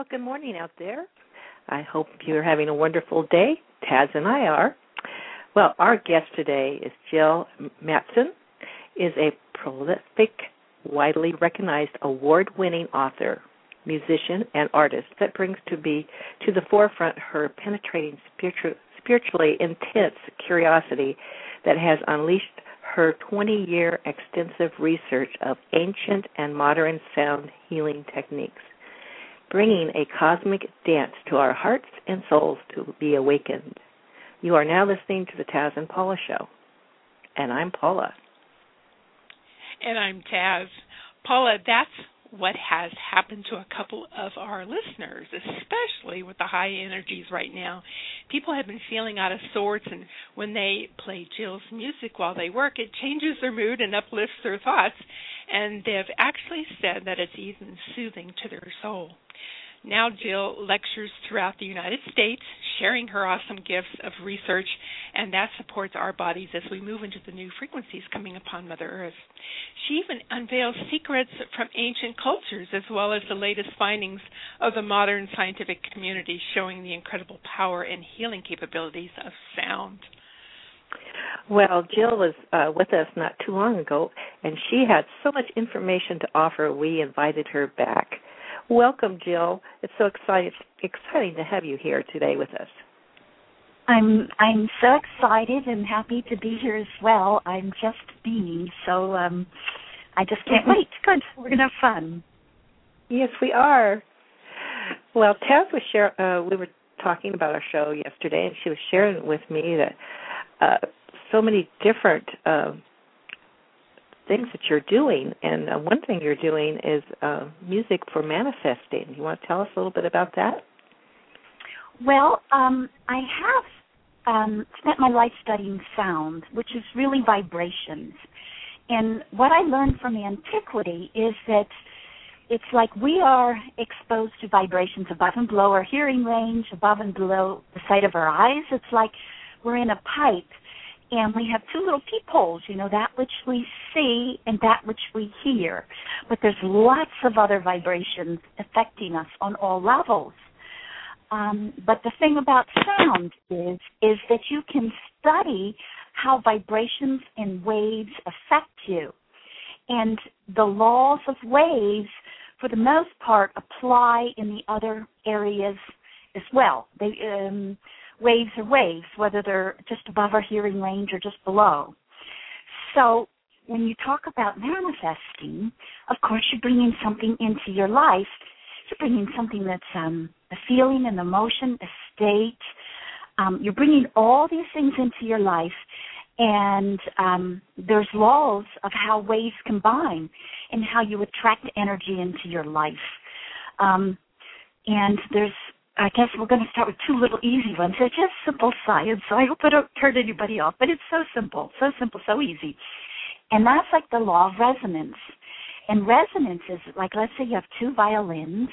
Well, good morning out there. I hope you're having a wonderful day. Taz and I are. Well, our guest today is Jill Mattson, is a prolific, widely recognized award-winning author, musician, and artist that brings to be to the forefront her penetrating spiritual, spiritually intense curiosity that has unleashed her 20 year extensive research of ancient and modern sound healing techniques bringing a cosmic dance to our hearts and souls to be awakened. You are now listening to the Taz and Paula Show. And I'm Paula. And I'm Taz. Paula, that's what has happened to a couple of our listeners, especially with the high energies right now. People have been feeling out of sorts, and when they play Jill's music while they work, it changes their mood and uplifts their thoughts. And they've actually said that it's even soothing to their soul. Now, Jill lectures throughout the United States, sharing her awesome gifts of research, and that supports our bodies as we move into the new frequencies coming upon Mother Earth. She even unveils secrets from ancient cultures as well as the latest findings of the modern scientific community showing the incredible power and healing capabilities of sound. Well, Jill was uh, with us not too long ago, and she had so much information to offer. We invited her back. Welcome, Jill. It's so exciting exciting to have you here today with us. I'm I'm so excited and happy to be here as well. I'm just being so um I just can't wait. Good. We're gonna have fun. Yes, we are. Well, Taz was share uh, we were talking about our show yesterday and she was sharing with me that uh so many different uh, things that you're doing, and uh, one thing you're doing is uh, music for manifesting. You want to tell us a little bit about that? Well, um, I have um, spent my life studying sound, which is really vibrations. And what I learned from antiquity is that it's like we are exposed to vibrations above and below our hearing range, above and below the sight of our eyes. It's like we're in a pipe and we have two little peepholes, you know, that which we see and that which we hear. But there's lots of other vibrations affecting us on all levels. Um, but the thing about sound is is that you can study how vibrations and waves affect you. And the laws of waves, for the most part, apply in the other areas as well. They um, waves are waves, whether they're just above our hearing range or just below. So when you talk about manifesting, of course you're bringing something into your life. You're bringing something that's um, a feeling, an emotion, a state. Um, you're bringing all these things into your life, and um, there's laws of how waves combine and how you attract energy into your life. Um, and there's I guess we're going to start with two little easy ones. They're just simple science, so I hope I don't turn anybody off. But it's so simple, so simple, so easy. And that's like the law of resonance. And resonance is like, let's say you have two violins,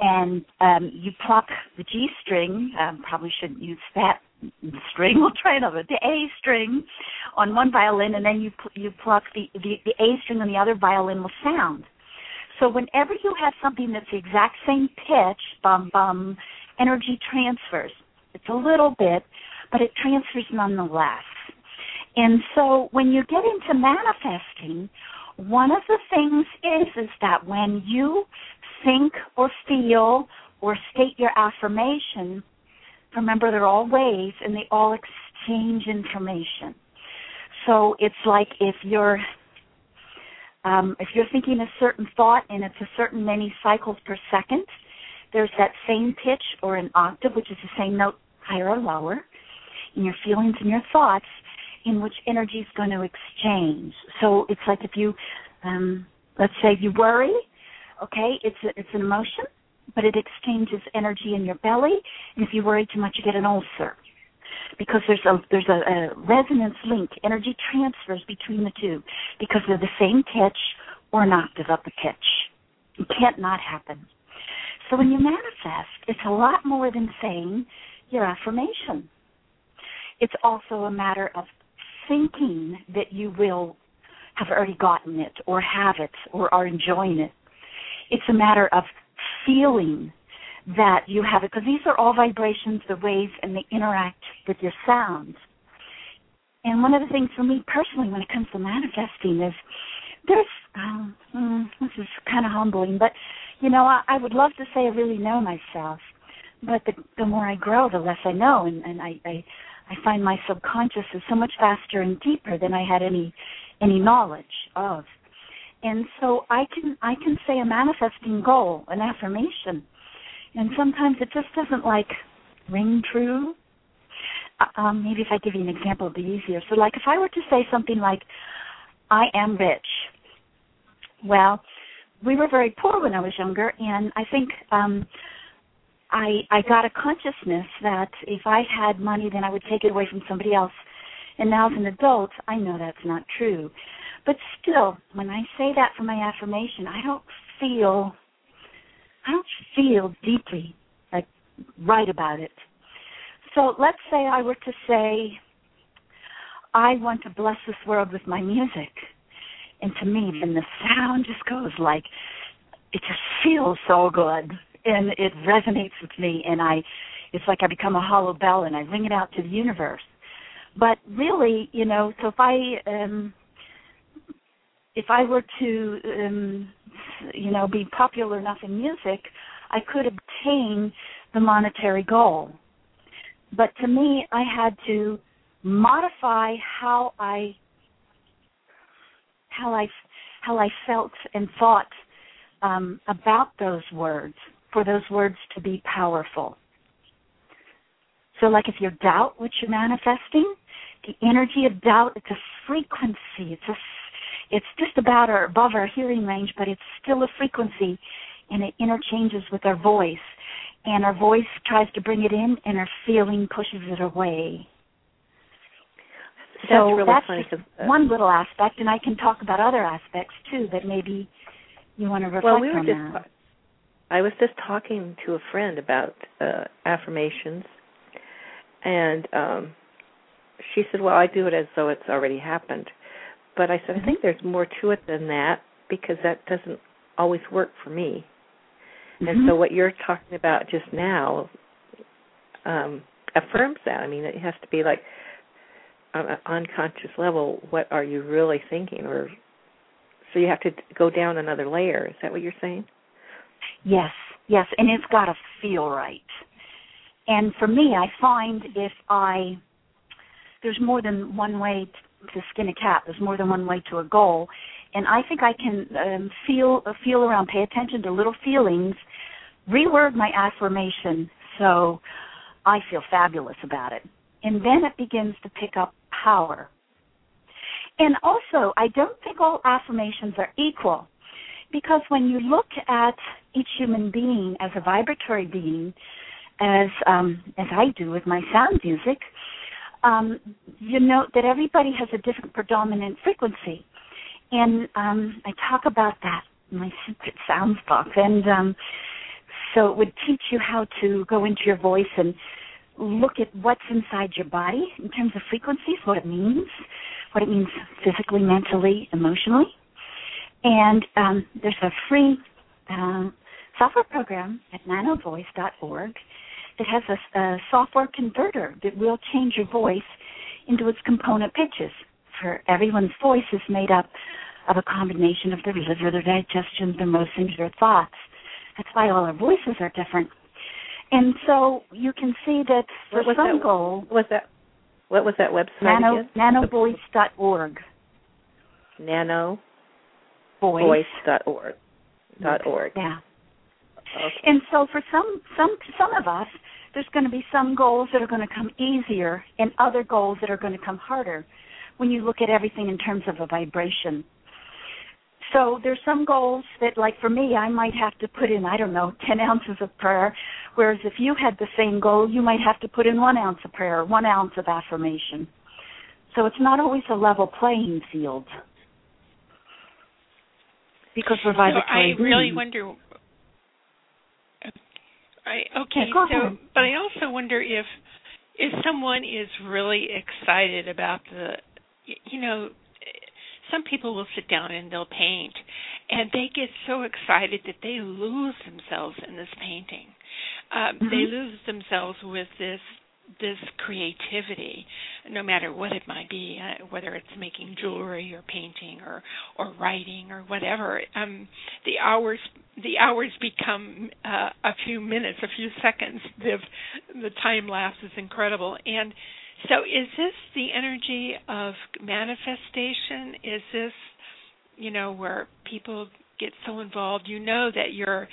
and um, you pluck the G string. Um, probably shouldn't use that string. We'll try another. The A string on one violin, and then you you pluck the, the the A string on the other violin will sound. So whenever you have something that's the exact same pitch, bum bum, energy transfers. It's a little bit, but it transfers nonetheless. And so when you get into manifesting, one of the things is is that when you think or feel or state your affirmation, remember they're all waves and they all exchange information. So it's like if you're um, if you're thinking a certain thought and it's a certain many cycles per second, there's that same pitch or an octave, which is the same note higher or lower, in your feelings and your thoughts, in which energy is going to exchange. So it's like if you, um, let's say you worry, okay, it's a, it's an emotion, but it exchanges energy in your belly, and if you worry too much, you get an ulcer because there's a there's a, a resonance link, energy transfers between the two because they're the same pitch or an octave up the pitch. It can't not happen. So when you manifest, it's a lot more than saying your affirmation. It's also a matter of thinking that you will have already gotten it or have it or are enjoying it. It's a matter of feeling that you have it because these are all vibrations, the waves, and they interact with your sounds. And one of the things for me personally, when it comes to manifesting, is there's um, mm, this is kind of humbling, but you know, I, I would love to say I really know myself, but the the more I grow, the less I know, and and I I, I find my subconscious is so much faster and deeper than I had any any knowledge of. And so I can I can say a manifesting goal, an affirmation, and sometimes it just doesn't like ring true. Uh, um, maybe if I give you an example, it'll be easier. So, like if I were to say something like, "I am rich," well, we were very poor when I was younger, and I think um, I I got a consciousness that if I had money, then I would take it away from somebody else. And now, as an adult, I know that's not true. But still, when I say that for my affirmation, I don't feel I don't feel deeply like right about it. So let's say I were to say I want to bless this world with my music. And to me, then the sound just goes like it just feels so good and it resonates with me and I it's like I become a hollow bell and I ring it out to the universe. But really, you know, so if I um if I were to, um, you know, be popular enough in music, I could obtain the monetary goal. But to me, I had to modify how I how I how I felt and thought um, about those words for those words to be powerful. So, like if you doubt what you're manifesting, the energy of doubt, it's a frequency, it's a it's just about or above our hearing range, but it's still a frequency and it interchanges with our voice. And our voice tries to bring it in and our feeling pushes it away. So that's, really that's funny, uh, one little aspect, and I can talk about other aspects too that maybe you want to reflect well, we were on just, that. I was just talking to a friend about uh, affirmations, and um, she said, "Well, I do it as though it's already happened." But I said, I think there's more to it than that because that doesn't always work for me. Mm-hmm. And so what you're talking about just now um, affirms that. I mean, it has to be like on an unconscious level. What are you really thinking? Or so you have to go down another layer. Is that what you're saying? Yes, yes, and it's got to feel right. And for me, I find if I there's more than one way to skin a cat. There's more than one way to a goal, and I think I can um, feel uh, feel around, pay attention to little feelings, reword my affirmation so I feel fabulous about it, and then it begins to pick up power. And also, I don't think all affirmations are equal, because when you look at each human being as a vibratory being, as um, as I do with my sound music um, you note that everybody has a different predominant frequency. And um, I talk about that in my secret sounds book. And um, so it would teach you how to go into your voice and look at what's inside your body in terms of frequencies, what it means, what it means physically, mentally, emotionally. And um, there's a free um, software program at nanovoice.org it has a, a software converter that will change your voice into its component pitches. For everyone's voice is made up of a combination of their liver, their digestion, their emotions, their thoughts. That's why all our voices are different. And so you can see that for what some that, goal, was that what was that website nano, again? nanovoice.org. Nano Voice. voice.org. Dot org. Yeah. Okay. And so for some some some of us, there's going to be some goals that are going to come easier and other goals that are going to come harder when you look at everything in terms of a vibration. So there's some goals that, like for me, I might have to put in, I don't know, 10 ounces of prayer, whereas if you had the same goal, you might have to put in one ounce of prayer, one ounce of affirmation. So it's not always a level playing field because we're vibratory. So I really wonder I okay. Yeah, so, ahead. but I also wonder if if someone is really excited about the, you know, some people will sit down and they'll paint, and they get so excited that they lose themselves in this painting. Um, mm-hmm. They lose themselves with this this creativity, no matter what it might be, uh, whether it's making jewelry or painting or or writing or whatever. Um, the hours the hours become uh, a few minutes, a few seconds. The the time lapse is incredible. And so, is this the energy of manifestation? Is this you know where people get so involved? You know that you're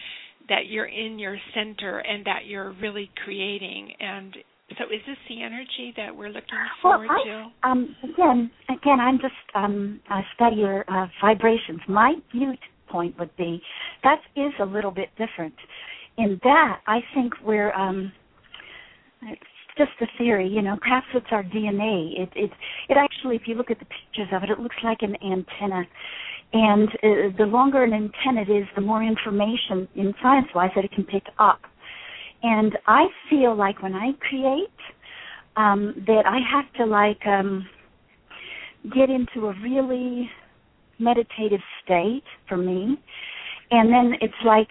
that you're in your center and that you're really creating and so is this the energy that we're looking forward well, I, to? Um, again, again, I'm just um, a studier of vibrations. My viewpoint would be that is a little bit different. In that, I think we're um, it's just a theory, you know. Perhaps it's our DNA. It it it actually, if you look at the pictures of it, it looks like an antenna. And uh, the longer an antenna is, the more information in science-wise that it can pick up. And I feel like when I create, um, that I have to like um, get into a really meditative state for me. And then it's like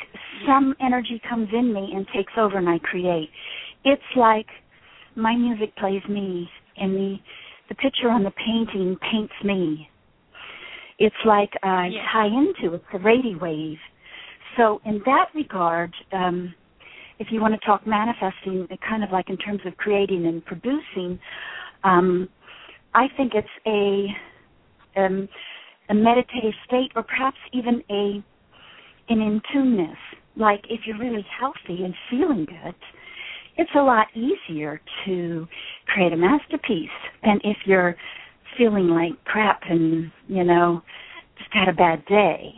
some energy comes in me and takes over and I create. It's like my music plays me and the the picture on the painting paints me. It's like I yeah. tie into it's a radio wave. So in that regard, um, if you want to talk manifesting, kind of like in terms of creating and producing, um, I think it's a um, a meditative state, or perhaps even a an in tuneness. Like if you're really healthy and feeling good, it's a lot easier to create a masterpiece than if you're feeling like crap and you know just had a bad day.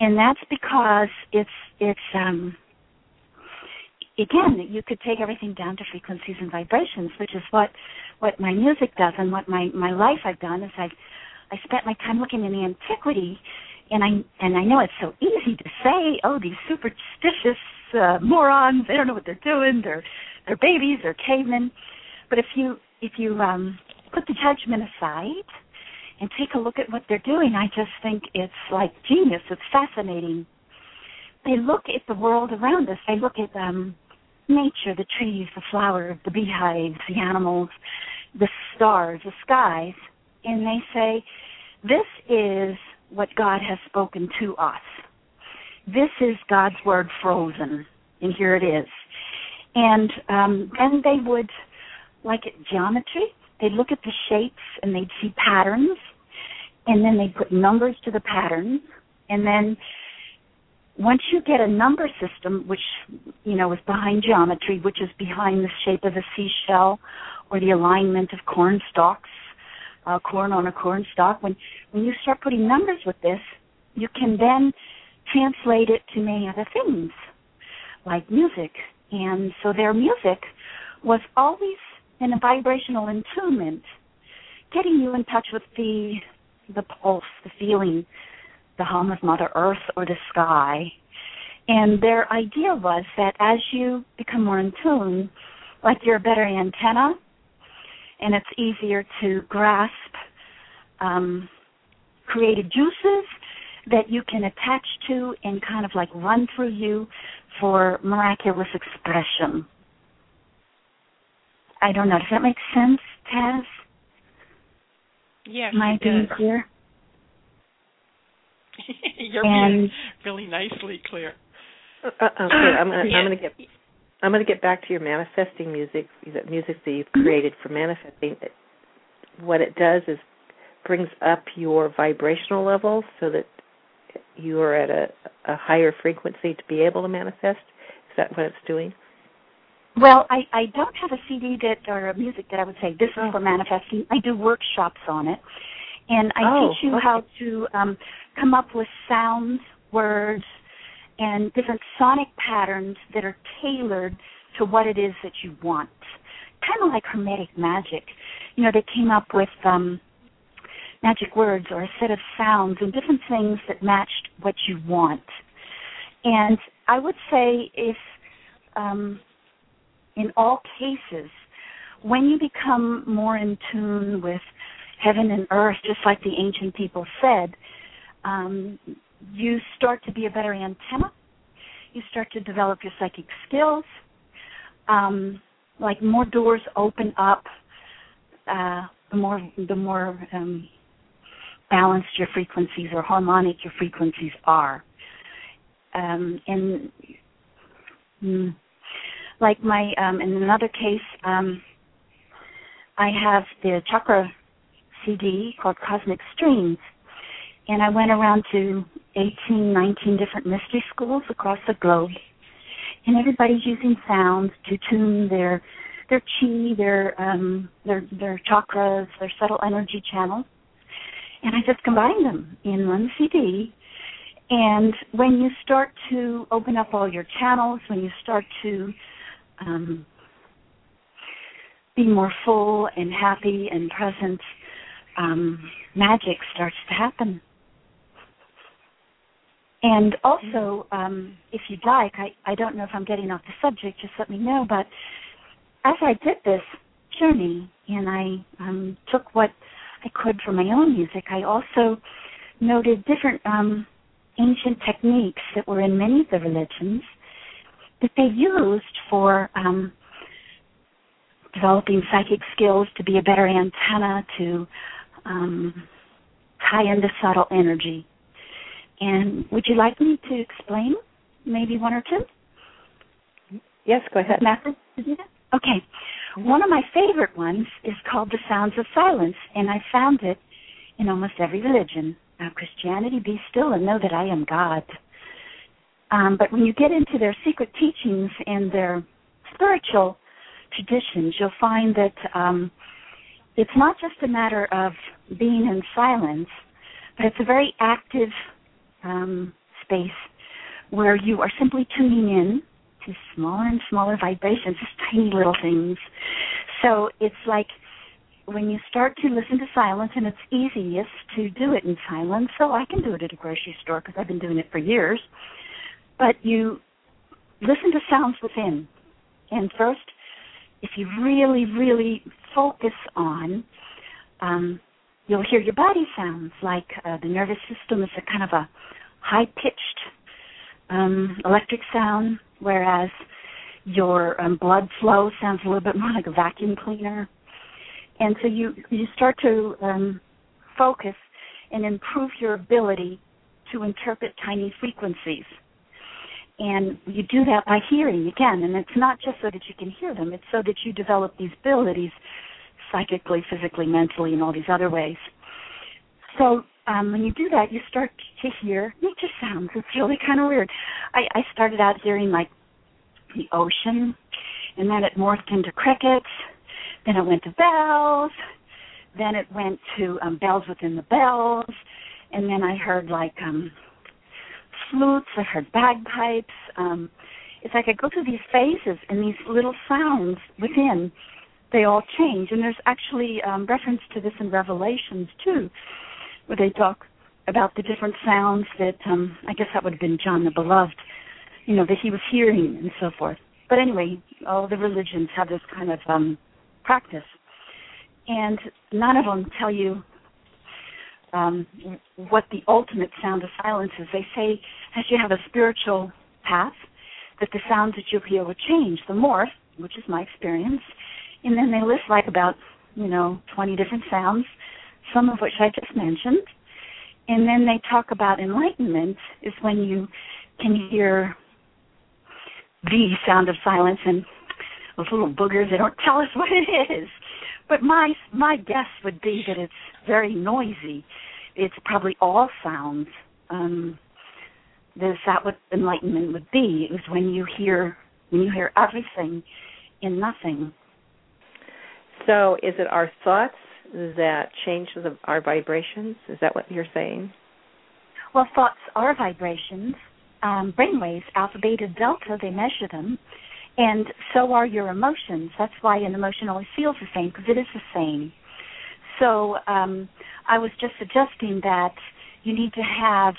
And that's because it's it's um again, you could take everything down to frequencies and vibrations, which is what what my music does and what my my life I've done is I've I spent my time looking in antiquity, and I and I know it's so easy to say, oh, these superstitious uh, morons, they don't know what they're doing, they're they're babies, they're cavemen, but if you if you um, put the judgment aside and take a look at what they're doing, I just think it's like genius. It's fascinating. They look at the world around us. They look at um, nature, the trees, the flowers, the beehives, the animals, the stars, the skies, and they say, This is what God has spoken to us. This is God's word frozen, and here it is. And um, then they would, like at geometry, they'd look at the shapes and they'd see patterns, and then they'd put numbers to the patterns, and then once you get a number system, which you know is behind geometry, which is behind the shape of a seashell or the alignment of corn stalks, uh, corn on a corn stalk, when when you start putting numbers with this, you can then translate it to many other things, like music. And so their music was always in a vibrational attunement, getting you in touch with the the pulse, the feeling the home of Mother Earth or the sky. And their idea was that as you become more in tune, like you're a better antenna, and it's easier to grasp um, creative juices that you can attach to and kind of like run through you for miraculous expression. I don't know. Does that make sense, Taz? Yes, Am I being clear? You're and, being really nicely clear. Uh, uh, okay, I'm gonna yeah. I'm gonna get I'm gonna get back to your manifesting music, the music that you've created for manifesting. What it does is brings up your vibrational levels so that you are at a, a higher frequency to be able to manifest. Is that what it's doing? Well, I, I don't have a CD that or a music that I would say this is oh. for manifesting. I do workshops on it, and I oh, teach you okay. how to um, come up with sounds, words, and different sonic patterns that are tailored to what it is that you want. Kind of like Hermetic magic. You know, they came up with um, magic words or a set of sounds and different things that matched what you want. And I would say if, um, in all cases, when you become more in tune with heaven and earth, just like the ancient people said, um, you start to be a better antenna. You start to develop your psychic skills. Um, like more doors open up, uh, the more the more um, balanced your frequencies or harmonic your frequencies are. Um, and mm, like my um, in another case, um, I have the chakra CD called Cosmic Streams, and I went around to 18, 19 different mystery schools across the globe, and everybody's using sounds to tune their their chi, their um, their their chakras, their subtle energy channels, and I just combined them in one CD. And when you start to open up all your channels, when you start to um, be more full and happy and present, um, magic starts to happen. And also, um, if you'd like, I, I don't know if I'm getting off the subject, just let me know, but as I did this journey and I um, took what I could from my own music, I also noted different um, ancient techniques that were in many of the religions that they used for um, developing psychic skills to be a better antenna to um, tie into subtle energy. And would you like me to explain maybe one or two? Yes, go ahead. Method to do that? Okay. One of my favorite ones is called The Sounds of Silence, and I found it in almost every religion. Now, Christianity, be still and know that I am God. Um, but when you get into their secret teachings and their spiritual traditions, you'll find that um, it's not just a matter of being in silence, but it's a very active um, space where you are simply tuning in to smaller and smaller vibrations, just tiny little things. So it's like when you start to listen to silence, and it's easiest to do it in silence, so I can do it at a grocery store because I've been doing it for years. But you listen to sounds within. And first, if you really, really focus on, um, you'll hear your body sounds like uh, the nervous system is a kind of a high pitched um, electric sound, whereas your um, blood flow sounds a little bit more like a vacuum cleaner. And so you you start to um, focus and improve your ability to interpret tiny frequencies. And you do that by hearing again, and it's not just so that you can hear them, it's so that you develop these abilities psychically, physically, mentally, and all these other ways. So um, when you do that, you start to hear nature sounds. It's really kind of weird. I, I started out hearing like the ocean, and then it morphed into crickets. Then it went to bells. Then it went to um, bells within the bells, and then I heard like um flutes, I heard bagpipes. Um, it's like I go through these phases and these little sounds within, they all change. And there's actually um, reference to this in Revelations too, where they talk about the different sounds that um, I guess that would have been John the Beloved, you know, that he was hearing and so forth. But anyway, all the religions have this kind of um, practice, and none of them tell you um, what the ultimate sound of silence is. They say as you have a spiritual path, that the sounds that you hear will change. The morph, which is my experience, and then they list like about you know 20 different sounds, some of which I just mentioned, and then they talk about enlightenment is when you can hear the sound of silence and those little boogers. They don't tell us what it is. But my my guess would be that it's very noisy. It's probably all sounds. Um, is that what enlightenment would be? It was when you hear when you hear everything in nothing. So, is it our thoughts that change the, our vibrations? Is that what you're saying? Well, thoughts are vibrations. Um, brainwaves, alpha, beta, delta, they measure them. And so are your emotions. That's why an emotion always feels the same because it is the same. So um, I was just suggesting that you need to have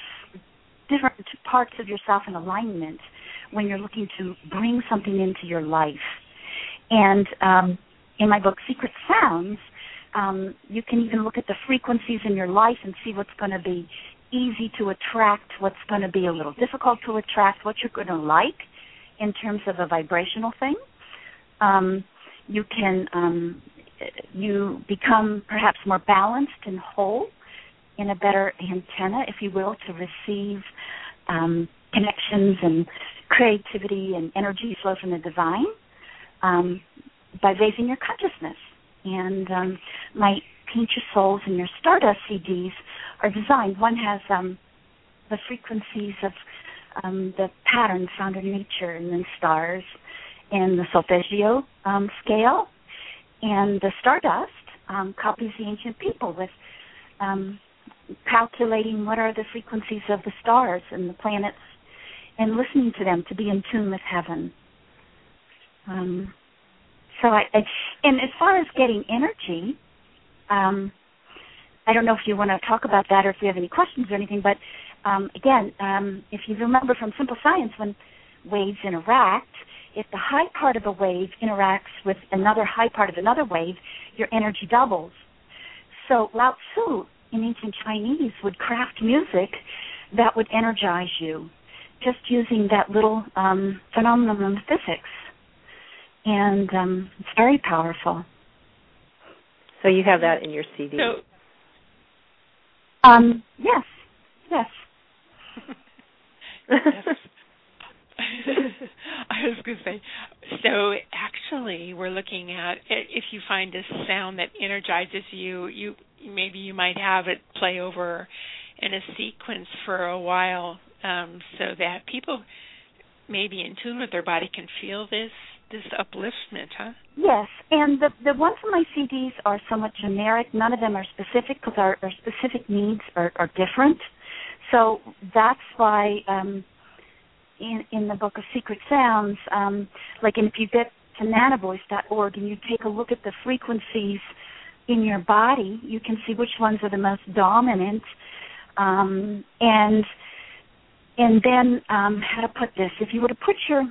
different parts of yourself in alignment when you're looking to bring something into your life. And um, in my book, Secret Sounds, um, you can even look at the frequencies in your life and see what's going to be easy to attract, what's going to be a little difficult to attract, what you're going to like in terms of a vibrational thing. Um, you can um, you become perhaps more balanced and whole in a better antenna, if you will, to receive um, connections and creativity and energy flow from the divine um, by raising your consciousness. And um, my Paint Your Souls and Your Stardust CDs are designed. One has um, the frequencies of um, the patterns found in nature and in stars in the solfeggio um, scale, and the stardust um, copies the ancient people with um, calculating what are the frequencies of the stars and the planets and listening to them to be in tune with heaven. Um, so I, I, and as far as getting energy, um, I don't know if you want to talk about that or if you have any questions or anything, but um, again, um, if you remember from simple science, when waves interact, if the high part of a wave interacts with another high part of another wave, your energy doubles. So Lao Tzu in ancient Chinese would craft music that would energize you, just using that little um, phenomenon of physics, and um, it's very powerful. So you have that in your CD. So, um, yes, yes. I was going to say, so actually, we're looking at if you find a sound that energizes you, you maybe you might have it play over in a sequence for a while, um, so that people maybe in tune with their body can feel this this upliftment, huh? Yes, and the the ones on my CDs are somewhat generic. None of them are specific because our, our specific needs are, are different. So that's why um, in in the book of secret sounds um like and if you get to nanovoice.org and you take a look at the frequencies in your body you can see which ones are the most dominant um and and then um how to put this. If you were to put your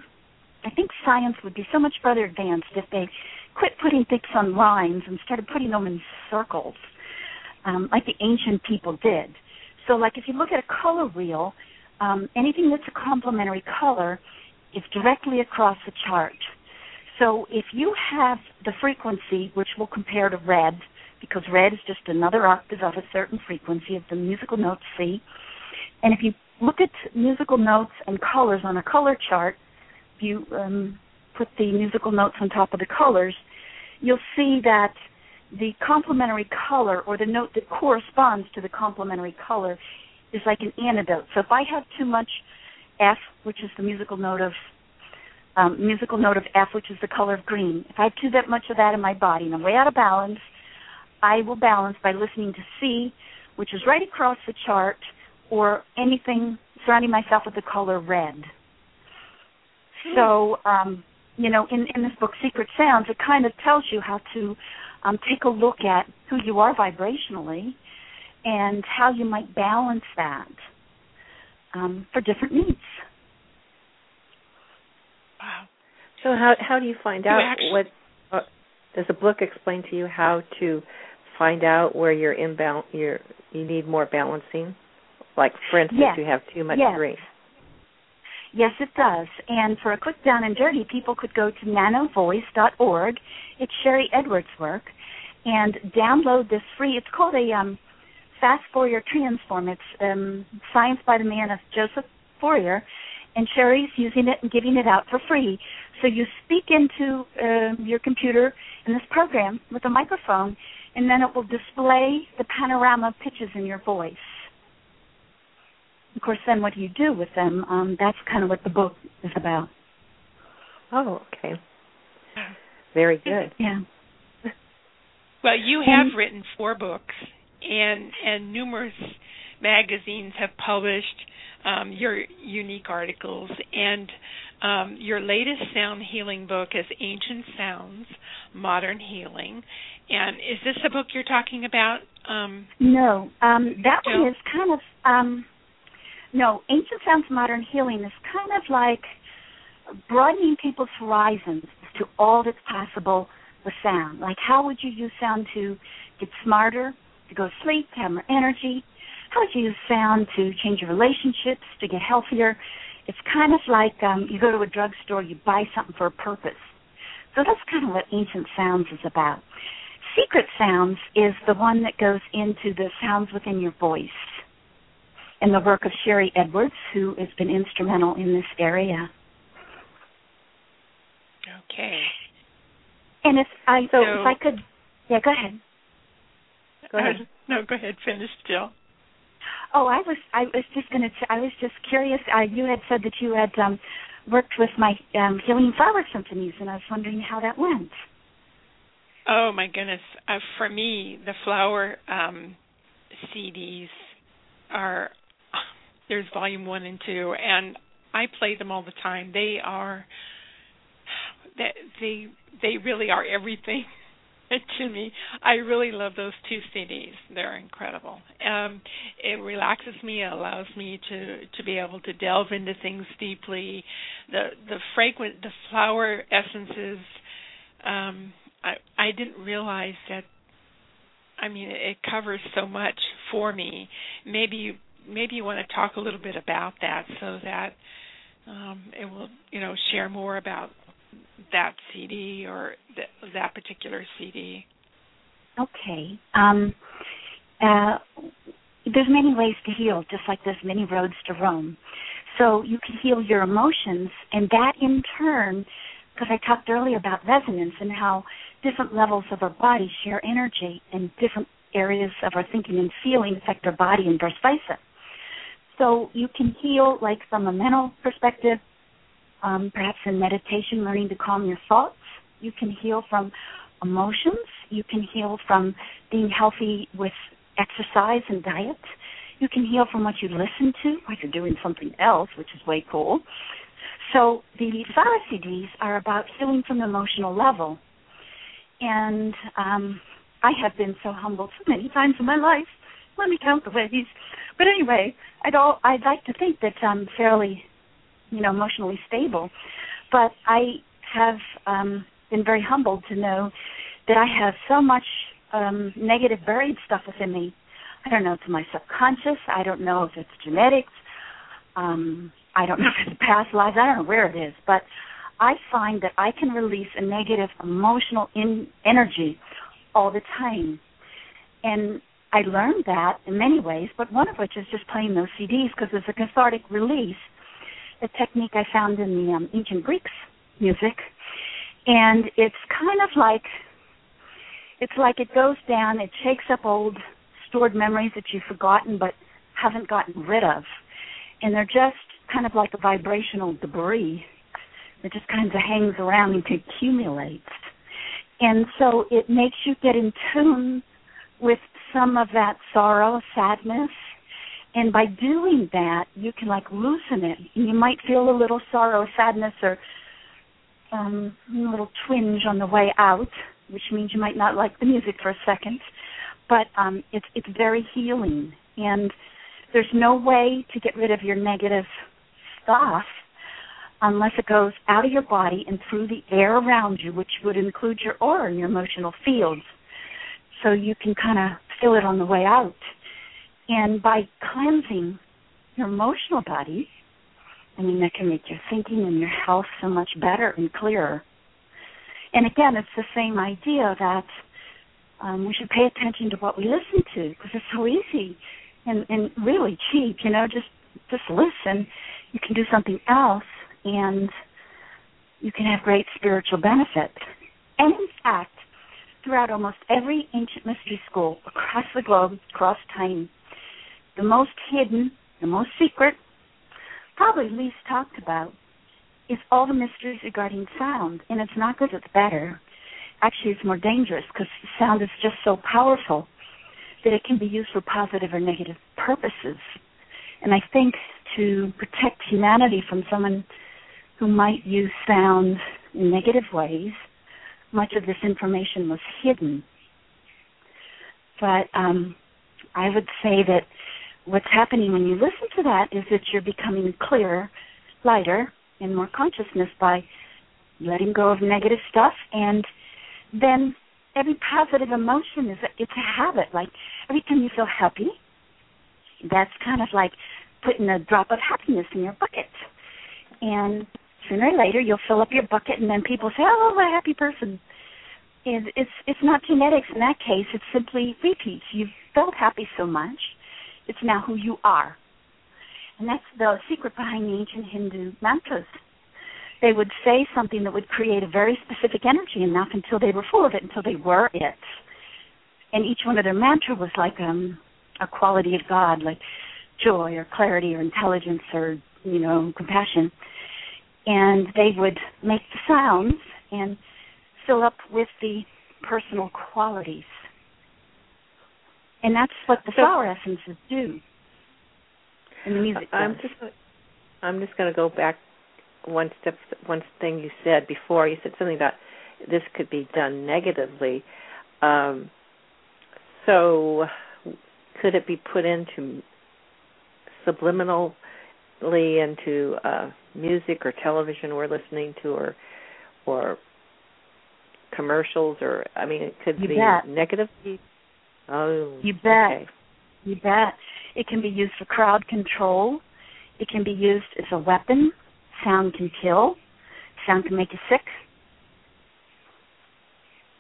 i think science would be so much further advanced if they quit putting things on lines and started putting them in circles um like the ancient people did so like if you look at a color wheel um, anything that's a complementary color is directly across the chart. So if you have the frequency, which will compare to red, because red is just another octave of a certain frequency of the musical note C, and if you look at musical notes and colors on a color chart, if you um, put the musical notes on top of the colors, you'll see that the complementary color or the note that corresponds to the complementary color is like an antidote. So if I have too much F, which is the musical note of um, musical note of F, which is the color of green, if I have too that much of that in my body and I'm way out of balance, I will balance by listening to C, which is right across the chart, or anything surrounding myself with the color red. So, um, you know, in, in this book, Secret Sounds, it kind of tells you how to um, take a look at who you are vibrationally and how you might balance that um, for different needs. Wow. So how how do you find out actually, what uh, does the book explain to you how to find out where you're imbalance you're you need more balancing? Like for instance, yes. you have too much yes. green. Yes, it does. And for a quick down and dirty, people could go to nanovoice.org. It's Sharry Edwards' work, and download this free. It's called a um, fast Fourier transform. It's um, science by the man of Joseph Fourier, and Sharry's using it and giving it out for free. So you speak into uh, your computer in this program with a microphone, and then it will display the panorama of pitches in your voice. Of course, then what do you do with them? Um, that's kind of what the book is about. Oh, okay. Very good. Yeah. Well, you have and, written four books and and numerous magazines have published um, your unique articles and um, your latest sound healing book is Ancient Sounds, Modern Healing. And is this the book you're talking about? Um, no, um, that one is kind of um, no. Ancient Sounds, Modern Healing is kind of like broadening people's horizons to all that's possible with sound. Like, how would you use sound to get smarter, to go to sleep, to have more energy? How would you use sound to change your relationships, to get healthier. It's kind of like um, you go to a drugstore, you buy something for a purpose. So that's kind of what ancient sounds is about. Secret sounds is the one that goes into the sounds within your voice. And the work of Sharry Edwards, who has been instrumental in this area. Okay. And if I so, so if I could, yeah, go ahead. Go ahead. Uh, no, go ahead. Finish, Jill. Oh, I was I was just going to I was just curious. Uh, you had said that you had um, worked with my um, healing flower symphonies, and I was wondering how that went. Oh my goodness! Uh, for me, the flower um, CDs are there's volume one and two, and I play them all the time. They are they they they really are everything to me. I really love those two CDs. They're incredible. Um, it relaxes me. It allows me to to be able to delve into things deeply. The the fragrant the flower essences. Um, I I didn't realize that. I mean, it covers so much for me. Maybe you maybe you want to talk a little bit about that so that um, it will you know share more about that CD or th- that particular CD? Okay. Um, uh, there's many ways to heal, just like there's many roads to Rome. So you can heal your emotions, and that in turn, because I talked earlier about resonance and how different levels of our body share energy, and different areas of our thinking and feeling affect our body, and vice versa. So you can heal, like from a mental perspective, um, perhaps in meditation, learning to calm your thoughts. You can heal from emotions. You can heal from being healthy with exercise and diet. You can heal from what you listen to while you're doing something else, which is way cool. So the CDs are about healing from the emotional level. And um, I have been so humbled so many times in my life. Let me count the ways. But anyway, I'd all I'd like to think that I'm fairly you know emotionally stable. But i have um been very humbled to know that i have so much um negative buried stuff within me. I don't know it's my subconscious i don't know if it's genetics um i don't know if it's past lives i don't know where it is. But i find that i can release a negative emotional in energy all the time. And I learned that in many ways, but one of which is just playing those CDs because it's a cathartic release a technique I found in the um, ancient Greeks music, and it's kind of like it's like it goes down, it shakes up old stored memories that you've forgotten but haven't gotten rid of, and they're just kind of like a vibrational debris that just kind of hangs around and accumulates. And so it makes you get in tune with some of that sorrow, sadness, and by doing that you can like loosen it. And you might feel a little sorrow sadness or um a little twinge on the way out which means you might not like the music for a second. But um it's it's very healing. And there's no way to get rid of your negative stuff unless it goes out of your body and through the air around you which would include your aura and your emotional fields. So you can kind of feel it on the way out and by cleansing your emotional body, I mean, that can make your thinking and your health so much better and clearer. And again, it's the same idea that um, we should pay attention to what we listen to because it's so easy and, and really cheap. You know, just just listen. You can do something else, and you can have great spiritual benefit. And in fact, throughout almost every ancient mystery school across the globe, across time, the most hidden, the most secret, probably least talked about, is all the mysteries regarding sound. And it's not because it's better. Actually, it's more dangerous because sound is just so powerful that it can be used for positive or negative purposes. And I think to protect humanity from someone who might use sound in negative ways, much of this information was hidden. But um, I would say that what's happening when you listen to that is that you're becoming clearer, lighter, and more consciousness by letting go of negative stuff and then every positive emotion is a, it's a habit like every time you feel happy That's kind of like putting a drop of happiness in your bucket. And sooner or later you'll fill up your bucket and then people say, Oh, I'm a happy person. And it's it's not genetics in that case, it's simply repeats. You've felt happy so much, it's now who you are. And that's the secret behind the ancient Hindu mantras. They would say something that would create a very specific energy enough until they were full of it, until they were it. And each one of their mantra was like um, a quality of God, like joy or clarity or intelligence or, you know, compassion. And they would make the sounds and fill up with the personal qualities. And that's what the flower essences do and the music. I'm just I'm just going to go back one step. One thing you said before. You said something about this could be done negatively. Um, so, could it be put into subliminally into uh, music or television we're listening to, or or commercials, or I mean, it could you be bet. negatively. Oh, you bet. Okay. You bet. It can be used for crowd control. It can be used as a weapon. Sound can kill. Sound can make you sick.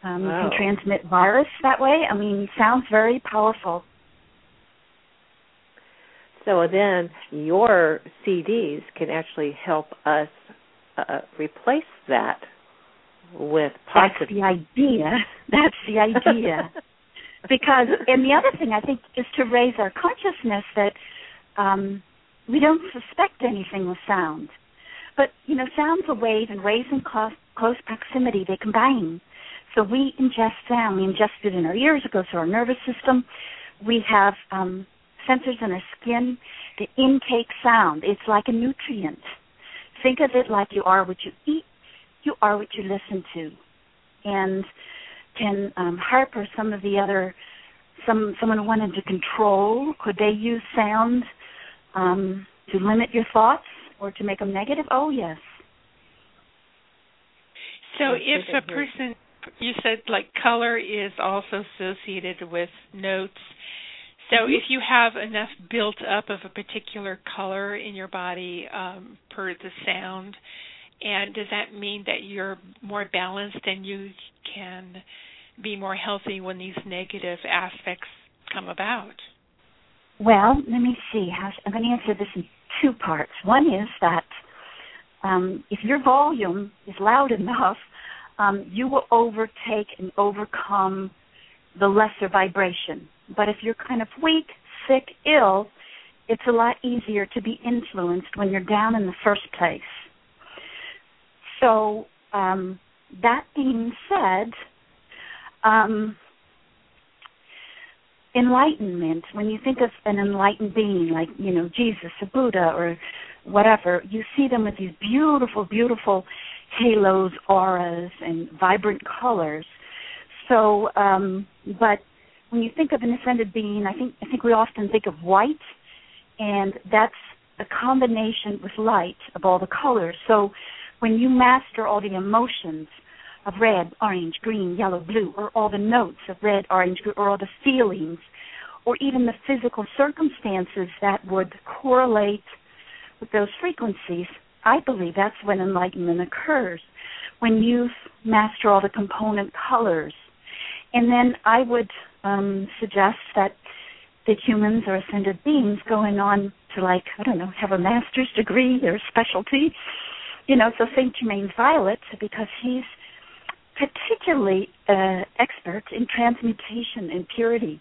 Um, wow. You can transmit virus that way. I mean, sound's very powerful. So then your CDs can actually help us uh, replace that with positive. That's the idea. That's the idea. because and the other thing I think is to raise our consciousness that um, we don't suspect anything with sound. But you know, sound's a wave, and waves in close, close proximity they combine. So we ingest sound. We ingest it in our ears. It goes through our nervous system. We have um, sensors in our skin that intake sound. It's like a nutrient. Think of it like you are what you eat. You are what you listen to. And can um, Harper, some of the other, some someone who wanted to control, could they use sound um, to limit your thoughts or to make them negative? Oh yes. So if a person, you said like color is also associated with notes. So mm-hmm. if you have enough built up of a particular color in your body um, per the sound, and does that mean that you're more balanced and you can be more healthy when these negative aspects come about? Well, let me see. I'm going to answer this in two parts. One is that um, if your volume is loud enough, um, you will overtake and overcome the lesser vibration. But if you're kind of weak, sick, ill, it's a lot easier to be influenced when you're down in the first place. So, um, that being said, um, enlightenment, when you think of an enlightened being like, you know, Jesus or Buddha or whatever, you see them with these beautiful, beautiful halos, auras, and vibrant colors. So, um, but when you think of an ascended being, I think I think we often think of white, and that's a combination with light of all the colors. So, when you master all the emotions of red, orange, green, yellow, blue, or all the notes of red, orange, green, or all the feelings, or even the physical circumstances that would correlate with those frequencies, I believe that's when enlightenment occurs. When you master all the component colors. And then I would um, suggest that the humans or ascended beings going on to like, I don't know, have a master's degree or specialty. You know, so Saint Germain's Violet, because he's particularly uh, expert in transmutation and purity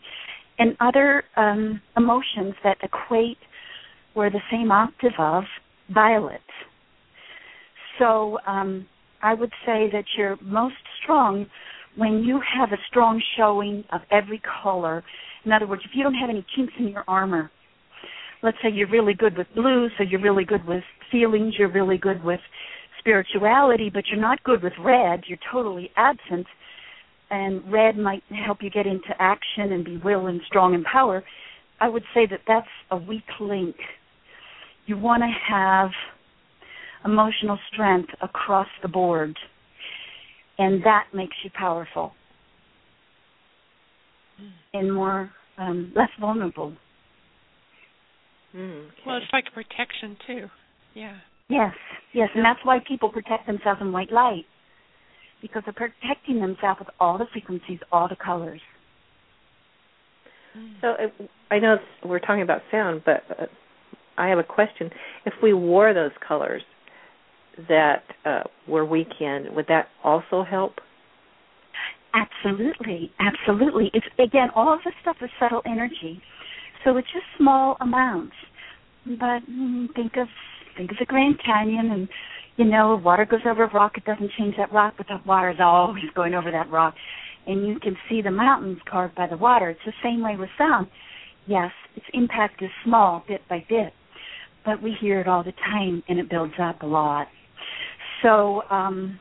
and other um, emotions that equate were the same octave of violet. So um, I would say that you're most strong when you have a strong showing of every color. In other words, if you don't have any chinks in your armor, let's say you're really good with blue, so you're really good with feelings, you're really good with spirituality, but you're not good with red, you're totally absent, and red might help you get into action and be will and strong and power, I would say that that's a weak link. You want to have emotional strength across the board, and that makes you powerful and more um, less vulnerable. Mm, okay. Well, it's like protection too. Yeah. Yes, yes, and that's why people protect themselves in white light because they're protecting themselves with all the frequencies, all the colors. So if, I know it's, we're talking about sound, but uh, I have a question. If we wore those colors that uh, were weekend, would that also help? Absolutely, absolutely. It's again, all of this stuff is subtle energy, so it's just small amounts. But mm, think of think of the Grand Canyon, and you know, water goes over a rock. It doesn't change that rock, but the water is always going over that rock, and you can see the mountains carved by the water. It's the same way with sound. Yes, its impact is small, bit by bit, but we hear it all the time, and it builds up a lot. So. um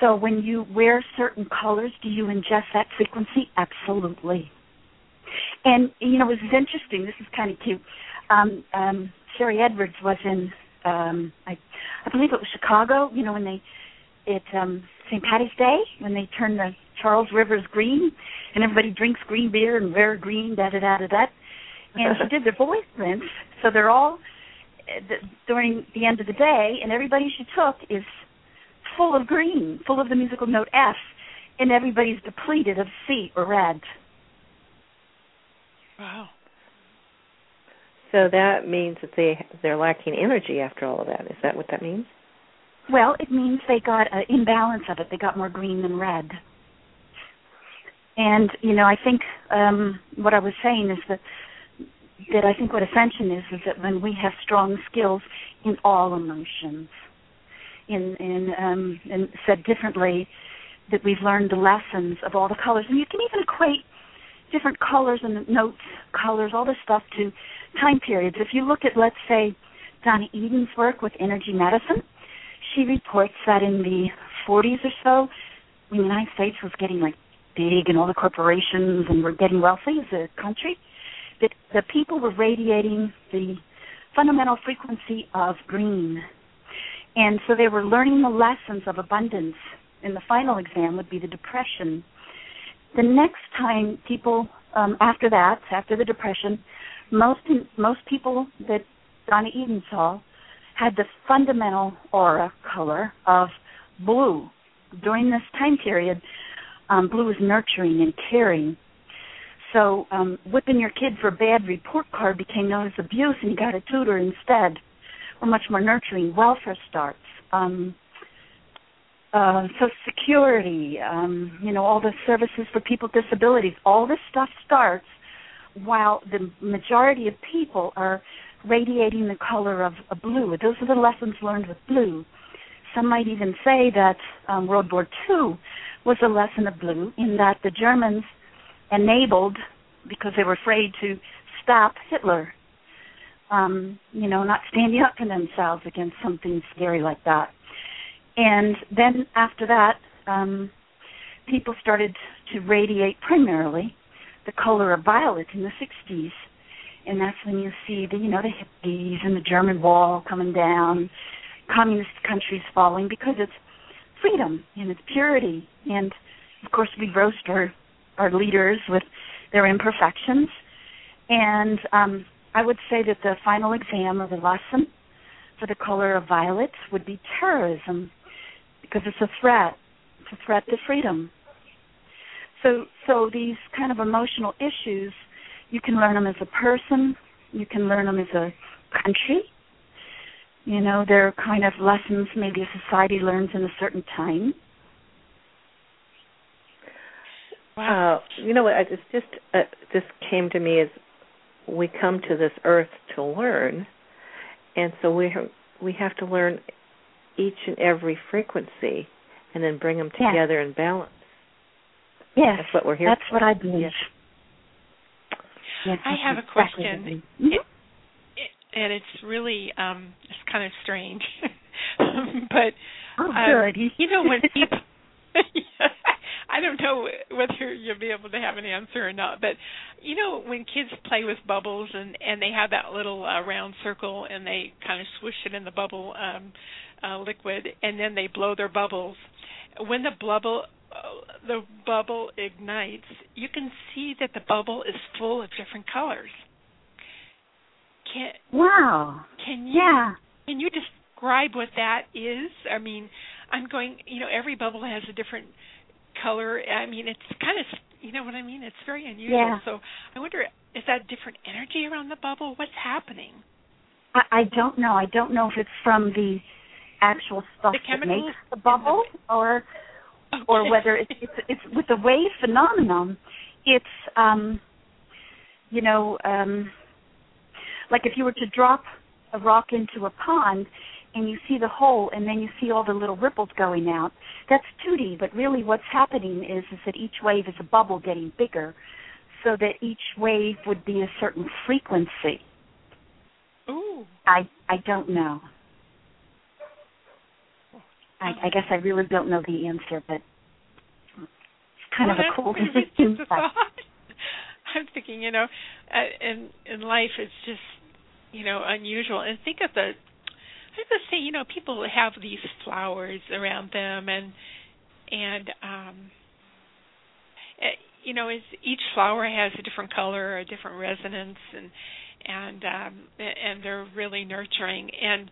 so when you wear certain colors, do you ingest that frequency? Absolutely. And you know, it was interesting. This is kind of cute. Um, um, Sharry Edwards was in, um, I, I believe it was Chicago. You know, when they, it um, St. Patty's Day, when they turn the Charles Rivers green, and everybody drinks green beer and wear green, da da da da da. And she did their voice prints, so they're all uh, during the end of the day, and everybody she took is full of green, full of the musical note F, and everybody's depleted of C or red. Wow. So that means that they they're lacking energy after all of that. Is that what that means? Well, it means they got an imbalance of it. They got more green than red. And you know, I think um, what I was saying is that that I think what ascension is is that when we have strong skills in all emotions, in in um, and said differently, that we've learned the lessons of all the colors, and you can even equate different colors and notes, colors, all this stuff to time periods. If you look at, let's say, Donna Eden's work with energy medicine, she reports that in the 40s or so, when the United States was getting like big and all the corporations and were getting wealthy as a country, that the people were radiating the fundamental frequency of green. And so they were learning the lessons of abundance. And the final exam would be the depression. The next time people, um, after that, after the depression, most most people that Donna Eden saw had the fundamental aura color of blue. During this time period, um, blue is nurturing and caring. So um, whipping your kid for a bad report card became known as abuse, and you got a tutor instead, or much more nurturing. Welfare starts. Um, uh, Social Security, um, you know, all the services for people with disabilities, all this stuff starts while the majority of people are radiating the color of blue. Those are the lessons learned with blue. Some might even say that um, World War II was a lesson of blue in that the Germans enabled, because they were afraid to stop Hitler, um, you know, not standing up for themselves against something scary like that. And then after that, um, people started to radiate primarily the color of violet in the 60s. And that's when you see the, you know, the hippies and the German wall coming down, communist countries falling because it's freedom and it's purity. And of course, we roast our, our leaders with their imperfections. And um, I would say that the final exam or the lesson for the color of violet would be terrorism because it's a threat. It's a threat to freedom. So, so these kind of emotional issues, you can learn them as a person, you can learn them as a country. You know, they're kind of lessons maybe a society learns in a certain time. Wow. You know what? It's just uh, this came to me as we come to this earth to learn, and so we we have to learn each and every frequency, and then bring them together yeah. in balance. Yes, that's what we're here. That's for. what I believe. Yes. Yes, I have a question, mm-hmm. it, it, and it's really um it's kind of strange, but oh, um, you know when people. I don't know whether you'll be able to have an answer or not, but you know when kids play with bubbles and and they have that little uh, round circle and they kind of swish it in the bubble um uh, liquid and then they blow their bubbles. When the bubble uh, the bubble ignites, you can see that the bubble is full of different colors. Can wow. Can you Yeah. can you describe what that is? I mean, I'm going. You know, every bubble has a different color. I mean, it's kind of you know what I mean. It's very unusual. Yeah. So I wonder, is that different energy around the bubble? What's happening? I, I don't know. I don't know if it's from the actual stuff The that makes the bubble or or Okay. whether it's, it's it's with the wave phenomenon. It's um you know um like if you were to drop a rock into a pond and you see the hole and then you see all the little ripples going out. That's 2D, but really what's happening is is that each wave is a bubble getting bigger so that each wave would be a certain frequency. Ooh. I I don't know. I, I guess I really don't know the answer, but it's kind well, of a cool thing. I'm thinking, you know, uh, in in life it's just you know unusual. And think of the, I have to say, you know, people have these flowers around them, and and um, eh, you know, is each flower has a different color, a different resonance, and and um, and they're really nurturing. And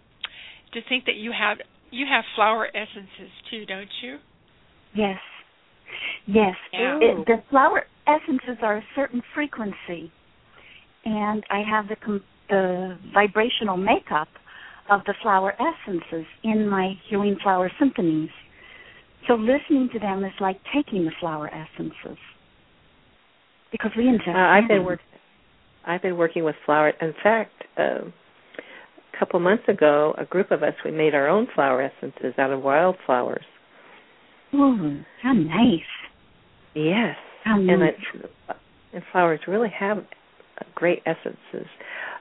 to think that you have you have flower essences too, don't you? Yes, yes. Yeah. It, the flower essences are a certain frequency, and I have the com- the vibrational makeup of the flower essences in my healing flower symphonies. So listening to them is like taking the flower essences because we ingest. Uh, I've been them. work- I've been working with flower. In fact, um, a couple months ago, a group of us we made our own flower essences out of wildflowers. Ooh, how nice! Yes, How and nice. it, and flowers really have great essences.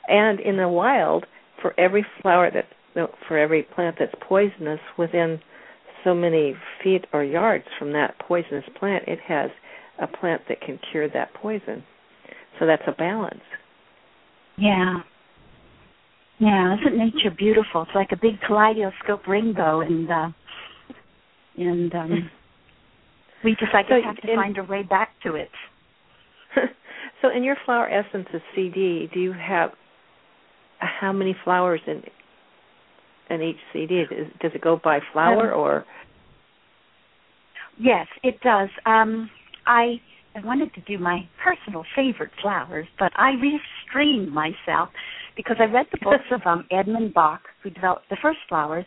And in the wild, for every flower that no, for every plant that's poisonous within so many feet or yards from that poisonous plant, it has a plant that can cure that poison. So that's a balance. Yeah. Yeah, isn't nature beautiful? It's like a big kaleidoscope rainbow and uh and um we just I So guess have to in- find a way back to it. so in your flower essences CD, do you have how many flowers in in each CD? Does, does it go by flower Um, or Yes, it does. Um I I wanted to do my personal favorite flowers, but I restrained myself because I read the books of um Edmund Bach, who developed the first flowers,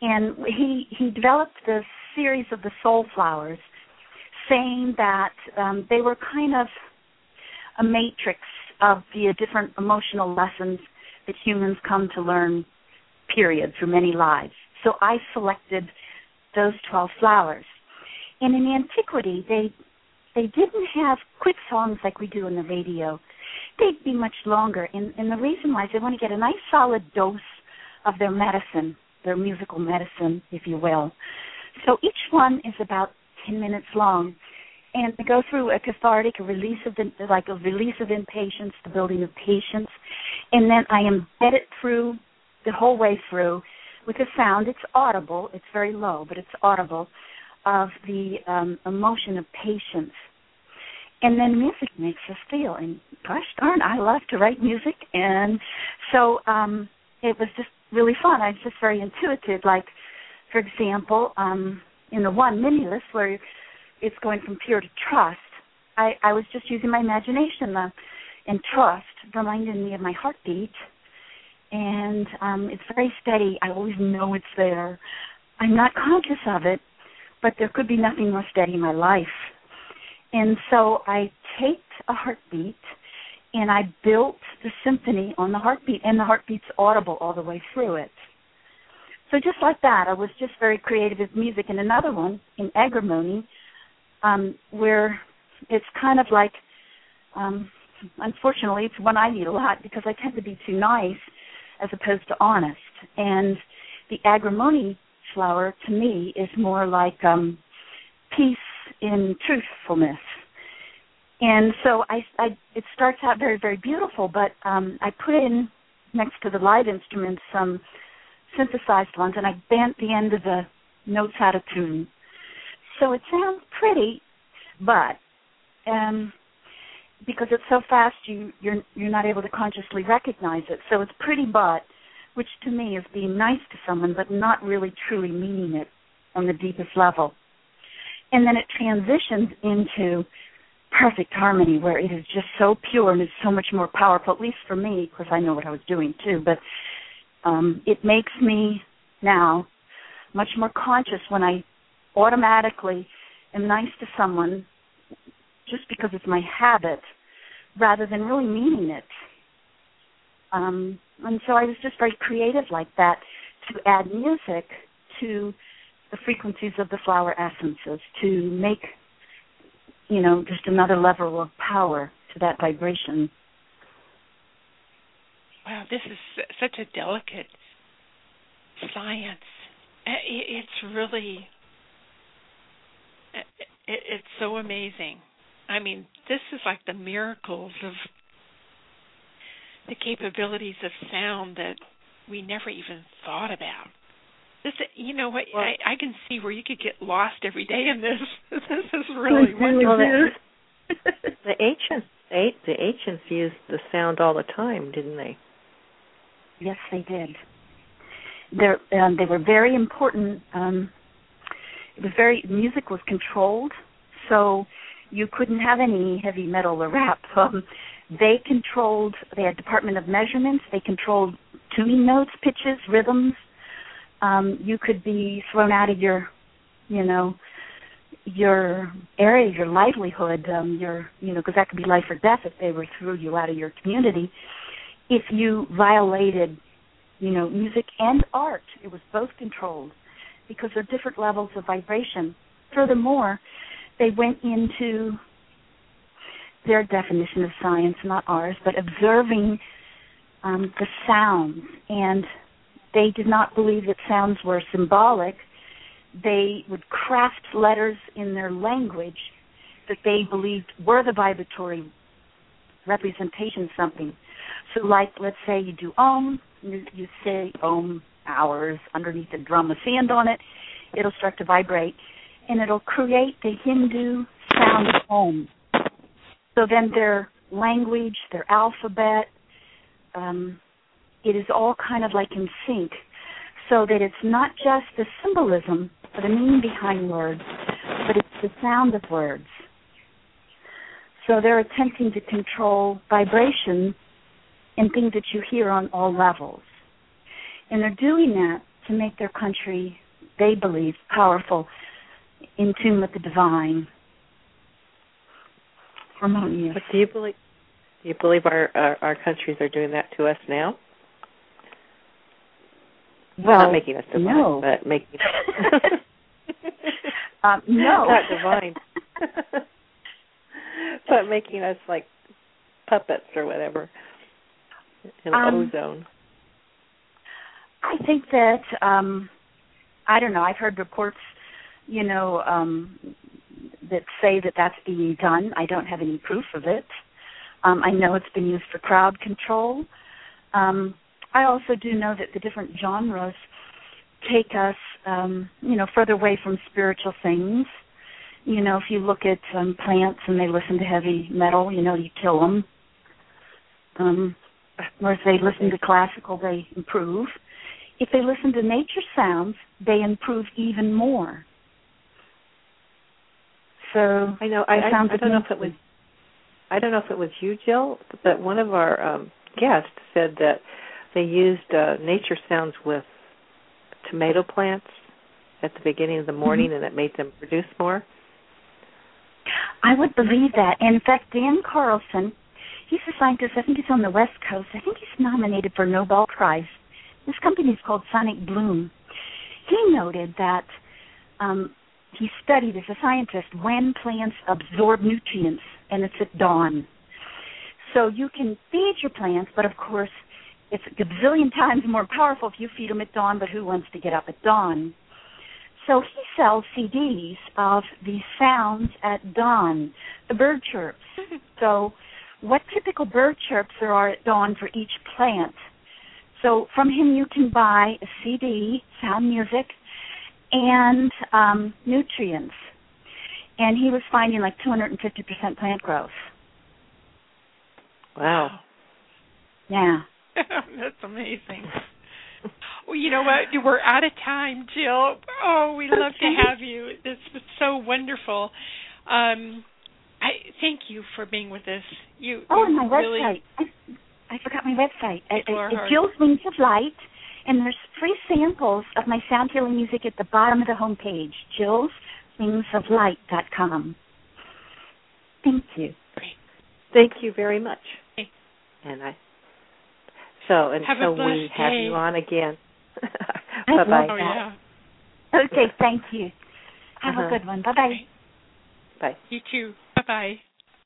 and he he developed this series of the soul flowers, saying that um, they were kind of a matrix of the different emotional lessons that humans come to learn, period, through many lives. So I selected those twelve flowers, and in antiquity they they didn't have quick songs like we do in the radio. They'd be much longer, and, and the reason why is they want to get a nice solid dose of their medicine, their musical medicine, if you will. So each one is about 10 minutes long, and go through a cathartic, a release of the, like a release of impatience, the building of patience, and then I embed it through the whole way through with a sound. It's audible. It's very low, but it's audible of the um, emotion of patience. And then music makes us feel. And gosh darn, I love to write music, and so um, it was just really fun. I was just very intuitive. Like, for example, um, in the one mini list where it's going from fear to trust, I, I was just using my imagination. The, and trust reminded me of my heartbeat, and um, it's very steady. I always know it's there. I'm not conscious of it, but there could be nothing more steady in my life. And so I taped a heartbeat and I built the symphony on the heartbeat, and the heartbeat's audible all the way through it. So just like that, I was just very creative with music. And another one in agrimony, um, where it's kind of like, um, unfortunately, it's one I need a lot because I tend to be too nice as opposed to honest. And the agrimony flower to me is more like um, peace in truthfulness. And so I, I, it starts out very, very beautiful, but um, I put in next to the live instruments some synthesized ones, and I bent the end of the notes out of tune. So it sounds pretty, but um, because it's so fast you you're you're not able to consciously recognize it. So it's pretty but, which to me is being nice to someone but not really truly meaning it on the deepest level. And then it transitions into perfect harmony where it is just so pure and it's so much more powerful, at least for me, because I know what I was doing too, but um, it makes me now much more conscious when I automatically am nice to someone just because it's my habit rather than really meaning it. Um, and so I was just very creative like that to add music to the frequencies of the flower essences to make, you know, just another level of power to that vibration. Wow, this is such a delicate science. It's really, it's so amazing. I mean, this is like the miracles of the capabilities of sound that we never even thought about. This, you know what? Well, I, I can see where you could get lost every day in this. this is really wonderful. the ancients, the ancients used the sound all the time, didn't they? Yes, they did. They're, um, they were very important. Um, it was very music was controlled, so you couldn't have any heavy metal or rap. Um, they controlled their department of measurements. They controlled tuning notes, pitches, rhythms. Um, you could be thrown out of your, you know, your area, your livelihood, um, your, you know, because that could be life or death if they were threw you out of your community. If you violated, you know, music and art, it was both controlled because they're different levels of vibration. Furthermore, they went into their definition of science, not ours, but observing um, the sounds. And they did not believe that sounds were symbolic. They would craft letters in their language that they believed were the vibratory representation of something. So, like, let's say you do Om, you, you say Om hours underneath a drum with sand on it, it'll start to vibrate and it'll create the Hindu sound of Om. So then their language, their alphabet, um, it is all kind of like in sync, so that it's not just the symbolism or the meaning behind words, but it's the sound of words. So they're attempting to control vibration and things that you hear on all levels. And they're doing that to make their country, they believe, powerful in tune with the divine. Harmonious. But do you believe? Do you believe our, our our countries are doing that to us now? Well, not making us divine, no. but making. um, no, not divine, but making us like puppets or whatever in um, ozone. I think that um I don't know. I've heard reports you know, um, that say that that's being done. I don't have any proof of it. Um, I know it's been used for crowd control. Um, I also do know that the different genres take us, um, you know, further away from spiritual things. You know, if you look at um, plants and they listen to heavy metal, you know, you kill them. Um, if they listen to classical, they improve. If they listen to nature sounds, they improve even more. So I know I, I, I don't know if it was I don't know if it was you, Jill, but one of our um, guests said that they used uh, nature sounds with tomato plants at the beginning of the morning, mm-hmm. and it made them produce more. I would believe that. In fact, Dan Carlson, he's a scientist. I think he's on the West Coast. I think he's nominated for Nobel Prize. This company is called Sonic Bloom. He noted that um, he studied as a scientist when plants absorb nutrients, and it's at dawn. So you can feed your plants, but of course, it's a gazillion times more powerful if you feed them at dawn, but who wants to get up at dawn? So he sells CDs of the sounds at dawn, the bird chirps. so what typical bird chirps there are at dawn for each plant. So from him you can buy a CD, sound music, and um, nutrients. And he was finding like 250% plant growth. Wow. Yeah. That's amazing. Well, you know what? We're out of time, Jill. Oh, we love to have you. This was so wonderful. Um, I thank you for being with us. You. Oh, and my really, website. I, I forgot my website. Uh, People are It's hard. Jill's Wings of Light, and there's free samples of my sound healing music at the bottom of the homepage. Jill's Wings of Light dot com. Thank you. Thank you very much. Okay. And I so Have a until we blessed have you on again. Bye bye. Oh yeah. Okay, thank you. Have Uh-huh. a good one. Bye bye. Bye. You too. Bye bye.